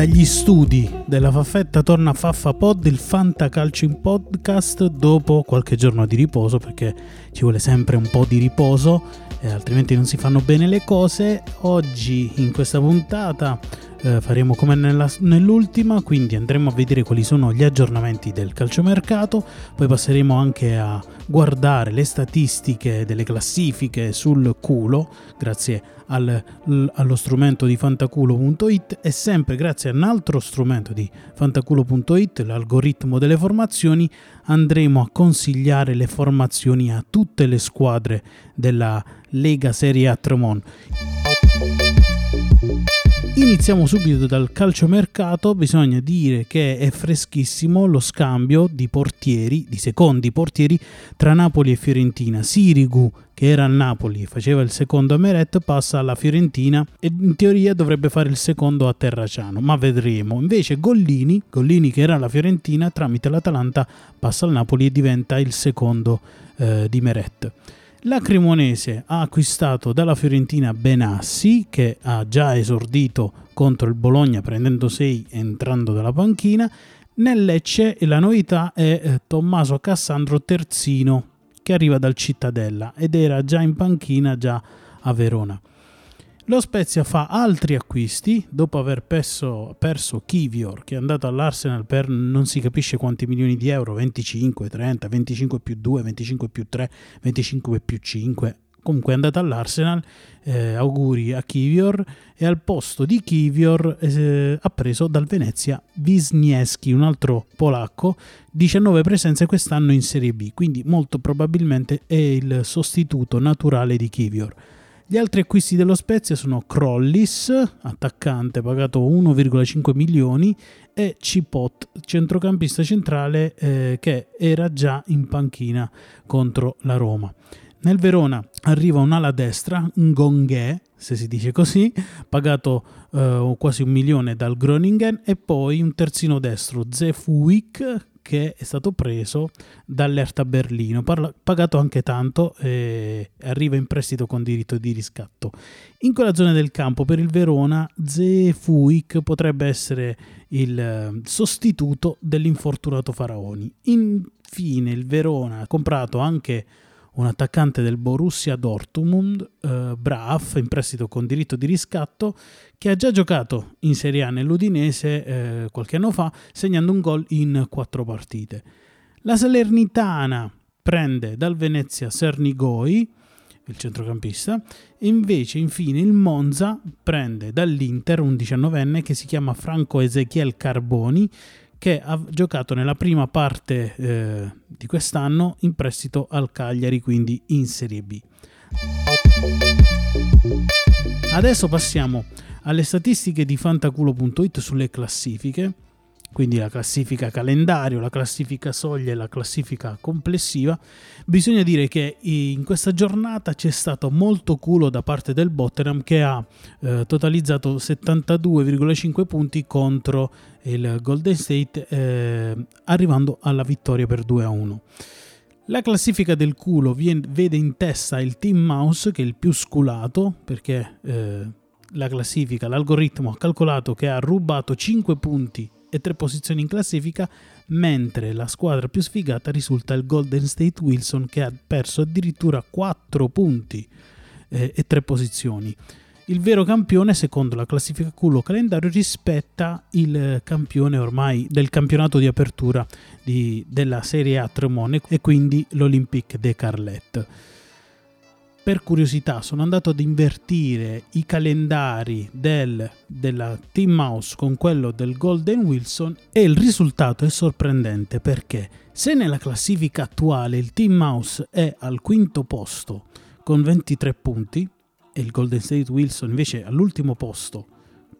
Dagli studi della Faffetta torna Faffa Pod, il Fantacalcio in podcast dopo qualche giorno di riposo perché ci vuole sempre un po' di riposo, eh, altrimenti non si fanno bene le cose. Oggi in questa puntata eh, faremo come nella, nell'ultima, quindi andremo a vedere quali sono gli aggiornamenti del calciomercato, poi passeremo anche a guardare le statistiche delle classifiche sul culo, grazie al, allo strumento di fantaculo.it e sempre grazie a un altro strumento di fantaculo.it, l'algoritmo delle formazioni, andremo a consigliare le formazioni a tutte le squadre della Lega Serie A Tremon. Iniziamo subito dal calciomercato, bisogna dire che è freschissimo lo scambio di portieri, di secondi portieri tra Napoli e Fiorentina. Sirigu, che era a Napoli e faceva il secondo a Meret, passa alla Fiorentina e in teoria dovrebbe fare il secondo a Terraciano, ma vedremo. Invece Gollini, Gollini che era alla Fiorentina, tramite l'Atalanta passa al Napoli e diventa il secondo eh, di Meret. La Cremonese ha acquistato dalla Fiorentina Benassi, che ha già esordito contro il Bologna prendendo 6 entrando dalla panchina. Nel Lecce la novità è eh, Tommaso Cassandro Terzino, che arriva dal Cittadella ed era già in panchina già a Verona. Lo Spezia fa altri acquisti dopo aver perso, perso Kivior che è andato all'Arsenal per non si capisce quanti milioni di euro, 25, 30, 25 più 2, 25 più 3, 25 più 5. Comunque è andato all'Arsenal, eh, auguri a Kivior e al posto di Kivior eh, ha preso dal Venezia Wisniewski, un altro polacco, 19 presenze quest'anno in Serie B, quindi molto probabilmente è il sostituto naturale di Kivior. Gli altri acquisti dello Spezia sono Crollis, attaccante pagato 1,5 milioni, e Cipot, centrocampista centrale eh, che era già in panchina contro la Roma. Nel Verona arriva un'ala destra, un Gonghè, se si dice così, pagato eh, quasi un milione dal Groningen, e poi un terzino destro, Zefuik, che è stato preso dall'Erta Berlino, parla, pagato anche tanto e arriva in prestito con diritto di riscatto. In quella zona del campo per il Verona Zefuik potrebbe essere il eh, sostituto dell'infortunato Faraoni. Infine il Verona ha comprato anche un attaccante del Borussia Dortmund, eh, Braff, in prestito con diritto di riscatto, che ha già giocato in Serie A nell'Udinese eh, qualche anno fa, segnando un gol in quattro partite. La Salernitana prende dal Venezia Sernigoi, il centrocampista, e invece infine il Monza prende dall'Inter un 19enne che si chiama Franco Ezechiel Carboni, che ha giocato nella prima parte eh, di quest'anno in prestito al Cagliari, quindi in Serie B. Adesso passiamo alle statistiche di fantaculo.it sulle classifiche quindi la classifica calendario, la classifica soglia e la classifica complessiva, bisogna dire che in questa giornata c'è stato molto culo da parte del Bottenham che ha eh, totalizzato 72,5 punti contro il Golden State eh, arrivando alla vittoria per 2 a 1. La classifica del culo vede in testa il Team Mouse che è il più sculato perché eh, la classifica, l'algoritmo ha calcolato che ha rubato 5 punti e tre posizioni in classifica, mentre la squadra più sfigata risulta il Golden State Wilson che ha perso addirittura 4 punti eh, e tre posizioni. Il vero campione, secondo la classifica culo calendario, rispetta il campione ormai del campionato di apertura di, della Serie A Tremone e quindi l'Olympique de Carlet per curiosità sono andato ad invertire i calendari del, della Team Mouse con quello del Golden Wilson e il risultato è sorprendente perché se nella classifica attuale il Team Mouse è al quinto posto con 23 punti e il Golden State Wilson invece è all'ultimo posto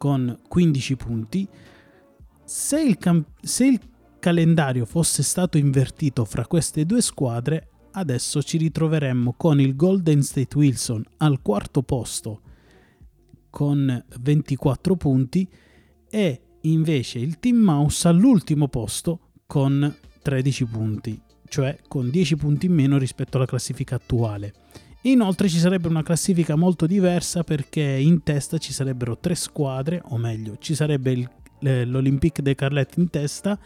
con 15 punti, se il, cam- se il calendario fosse stato invertito fra queste due squadre adesso ci ritroveremmo con il Golden State Wilson al quarto posto con 24 punti e invece il Team Mouse all'ultimo posto con 13 punti, cioè con 10 punti in meno rispetto alla classifica attuale. Inoltre ci sarebbe una classifica molto diversa perché in testa ci sarebbero tre squadre, o meglio, ci sarebbe il, l'Olympique de Carlet in testa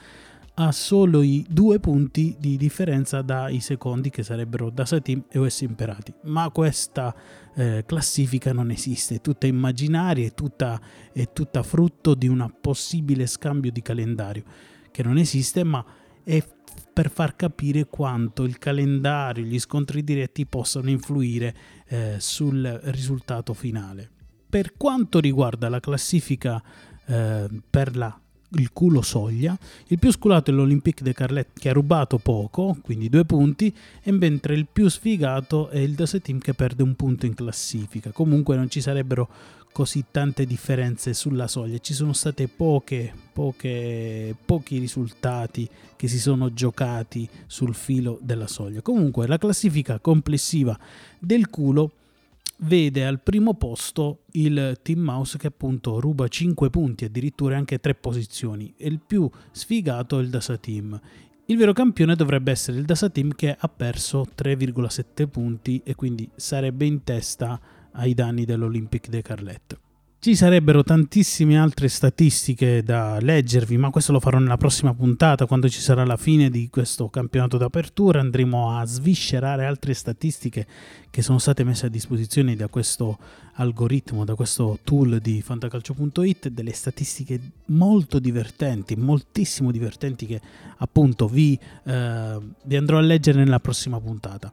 ha solo i due punti di differenza dai secondi che sarebbero Dasa Team e OS Imperati. Ma questa eh, classifica non esiste, è tutta immaginaria, è tutta, è tutta frutto di un possibile scambio di calendario che non esiste, ma è per far capire quanto il calendario, gli scontri diretti possano influire eh, sul risultato finale. Per quanto riguarda la classifica eh, per la il culo soglia. Il più sculato è l'Olympique de Carlet che ha rubato poco, quindi due punti, e mentre il più sfigato è il Dose Team che perde un punto in classifica. Comunque non ci sarebbero così tante differenze sulla soglia, ci sono state poche, poche, pochi risultati che si sono giocati sul filo della soglia. Comunque la classifica complessiva del culo vede al primo posto il Team Mouse che appunto ruba 5 punti, addirittura anche 3 posizioni, e il più sfigato è il Dasa Team. Il vero campione dovrebbe essere il Dasa Team che ha perso 3,7 punti e quindi sarebbe in testa ai danni dell'Olympic de Carlet. Ci sarebbero tantissime altre statistiche da leggervi, ma questo lo farò nella prossima puntata, quando ci sarà la fine di questo campionato d'apertura. Andremo a sviscerare altre statistiche che sono state messe a disposizione da questo algoritmo, da questo tool di fantacalcio.it, delle statistiche molto divertenti, moltissimo divertenti che appunto vi, eh, vi andrò a leggere nella prossima puntata.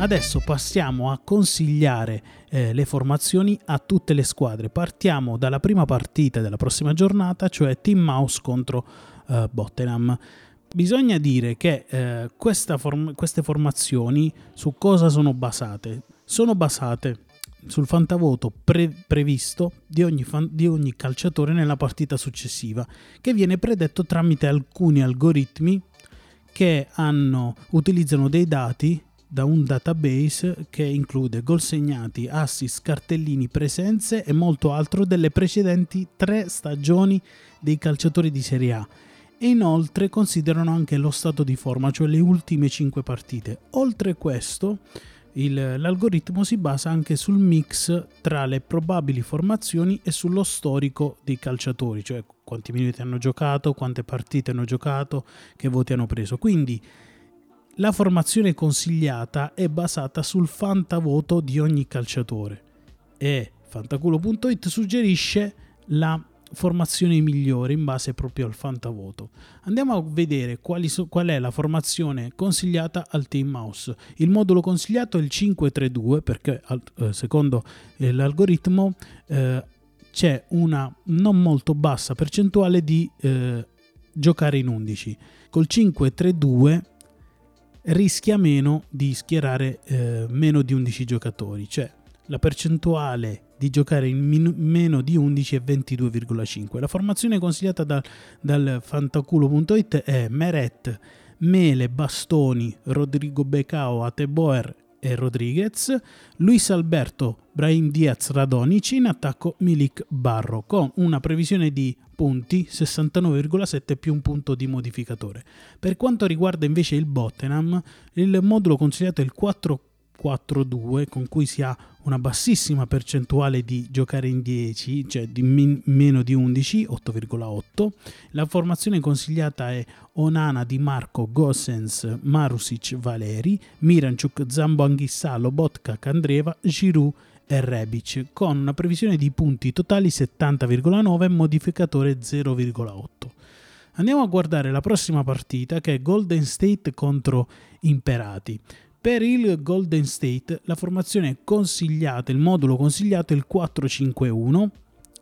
Adesso passiamo a consigliare eh, le formazioni a tutte le squadre. Partiamo dalla prima partita della prossima giornata, cioè Team Mouse contro eh, Bottenham. Bisogna dire che eh, form- queste formazioni su cosa sono basate? Sono basate sul fantavoto pre- previsto di ogni, fan- di ogni calciatore nella partita successiva, che viene predetto tramite alcuni algoritmi che hanno, utilizzano dei dati da un database che include gol segnati, assist, cartellini, presenze e molto altro delle precedenti tre stagioni dei calciatori di Serie A e inoltre considerano anche lo stato di forma, cioè le ultime 5 partite. Oltre questo, il, l'algoritmo si basa anche sul mix tra le probabili formazioni e sullo storico dei calciatori, cioè quanti minuti hanno giocato, quante partite hanno giocato, che voti hanno preso. Quindi la formazione consigliata è basata sul fantavoto di ogni calciatore e fantaculo.it suggerisce la formazione migliore in base proprio al fantavoto. Andiamo a vedere so, qual è la formazione consigliata al Team Mouse. Il modulo consigliato è il 532 perché eh, secondo eh, l'algoritmo eh, c'è una non molto bassa percentuale di eh, giocare in 11. Col 532 rischia meno di schierare eh, meno di 11 giocatori, cioè la percentuale di giocare in min- meno di 11 è 22,5. La formazione consigliata da, dal fantaculo.it è Meret, Mele, Bastoni, Rodrigo Becao, Ateboer Rodriguez, Luis Alberto, Brahim Diaz Radonici, in attacco Milik Barro, con una previsione di punti 69,7 più un punto di modificatore. Per quanto riguarda invece il Bottenham, il modulo consigliato è il 4 4-2 con cui si ha una bassissima percentuale di giocare in 10, cioè di min- meno di 11, 8,8. La formazione consigliata è Onana di Marco, Gossens, Marusic, Valeri, Miranchuk, Zambo Anghissà, Lobotka, Candreva, Giroud e Rebic, con una previsione di punti totali 70,9 e modificatore 0,8. Andiamo a guardare la prossima partita che è Golden State contro Imperati. Per il Golden State la formazione consigliata, il modulo consigliato è il 4-5-1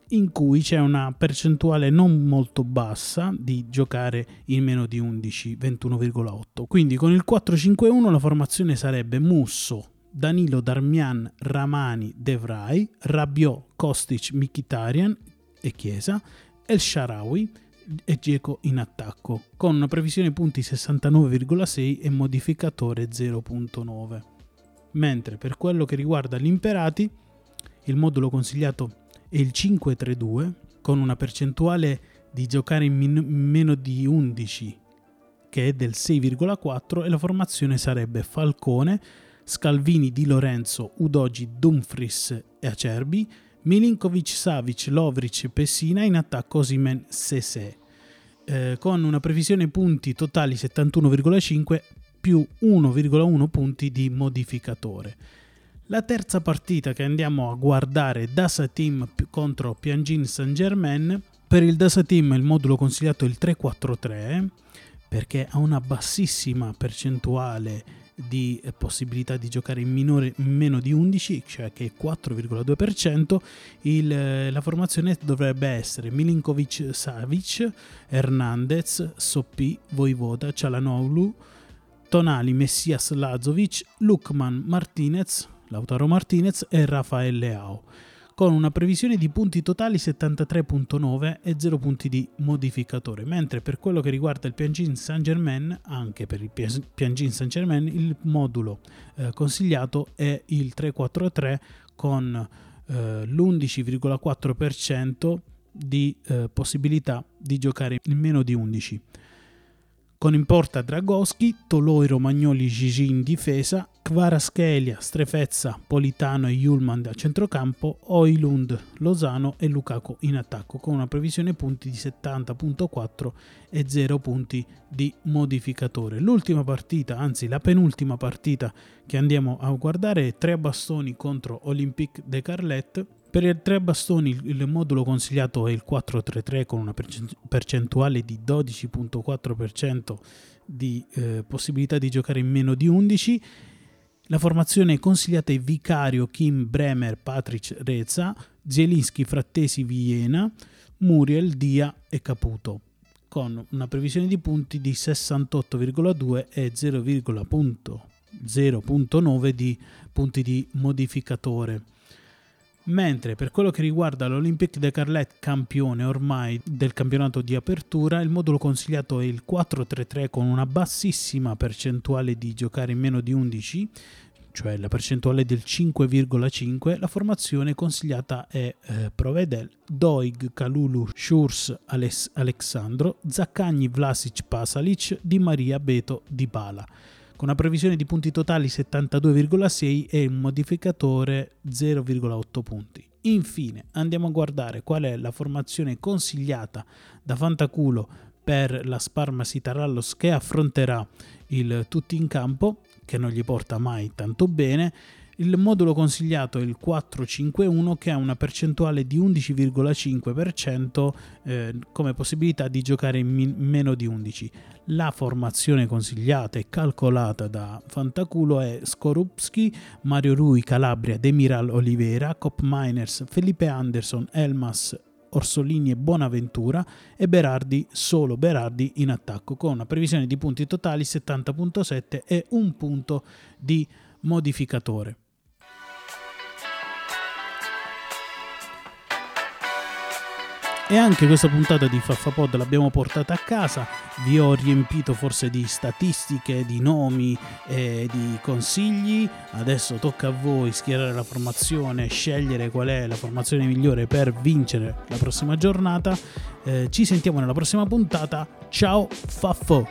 in cui c'è una percentuale non molto bassa di giocare in meno di 11, 21,8. Quindi con il 4-5-1 la formazione sarebbe Musso, Danilo Darmian, Ramani, Devrai, Rabiot, Kostic, Mikitarian e Chiesa, El Sharawi, e Geco in attacco, con una previsione punti 69,6 e modificatore 0.9. mentre per quello che riguarda gli imperati il modulo consigliato è il 5-3-2 con una percentuale di giocare in min- meno di 11 che è del 6,4 e la formazione sarebbe Falcone, Scalvini di Lorenzo, Udogi, Dumfries e Acerbi, Milinkovic, Savic, Lovric e Pessina in attacco Osimen Sese, eh, con una previsione punti totali 71,5 più 1,1 punti di modificatore. La terza partita che andiamo a guardare Dasa Team contro Piangin Saint Germain. Per il Dasa Team il modulo consigliato è il 3-4-3 perché ha una bassissima percentuale di eh, possibilità di giocare in, minore, in meno di 11, cioè che è 4,2%, il, eh, la formazione dovrebbe essere Milinkovic Savic, Hernandez, Soppi, Voivoda, Cialanoglu, Tonali, Messias Lazovic, Lukman Martinez, Lautaro Martinez e Rafael Leao, con una previsione di punti totali 73.9 e 0 punti di modificatore, mentre per quello che riguarda il Piangin Saint-Germain, anche per il Piangin Saint-Germain, il modulo eh, consigliato è il 343 con eh, l'11,4% di eh, possibilità di giocare in meno di 11 con in porta Dragoschi, Toloi, Romagnoli, Gigi in difesa, Kvaraschelia, Strefezza, Politano e Julman a centrocampo, Oilund, Lozano e Lukaku in attacco con una previsione punti di 70.4 e 0 punti di modificatore. L'ultima partita, anzi la penultima partita che andiamo a guardare è tre bastoni contro Olympique de Carlet per i tre bastoni il modulo consigliato è il 433 con una percentuale di 12.4% di eh, possibilità di giocare in meno di 11. La formazione consigliata è Vicario, Kim, Bremer, Patrick, Reza, Zielinski, Frattesi, Viena, Muriel, Dia e Caputo con una previsione di punti di 68,2 e 0,9 di punti di modificatore mentre per quello che riguarda l'Olympique de Carlet campione ormai del campionato di apertura, il modulo consigliato è il 4-3-3 con una bassissima percentuale di giocare in meno di 11, cioè la percentuale del 5,5, la formazione consigliata è eh, Provedel, Doig, Kalulu, Schurz, Alex- Alexandro, Zaccagni, Vlasic, Pasalic, Di Maria, Beto, Dybala con una previsione di punti totali 72,6 e un modificatore 0,8 punti. Infine andiamo a guardare qual è la formazione consigliata da Fantaculo per la Sparmasi Tarallos che affronterà il tutti in campo, che non gli porta mai tanto bene, il modulo consigliato è il 451 che ha una percentuale di 11,5% eh, come possibilità di giocare in min- meno di 11. La formazione consigliata e calcolata da Fantaculo è Skorupski, Mario Rui, Calabria, Demiral Olivera, Cop Miners, Felipe Anderson, Elmas, Orsolini e Bonaventura e Berardi, solo Berardi in attacco con una previsione di punti totali 70.7 e un punto di modificatore. E anche questa puntata di Faffapod l'abbiamo portata a casa, vi ho riempito forse di statistiche, di nomi e di consigli, adesso tocca a voi schierare la formazione, scegliere qual è la formazione migliore per vincere la prossima giornata. Eh, ci sentiamo nella prossima puntata, ciao Faffo!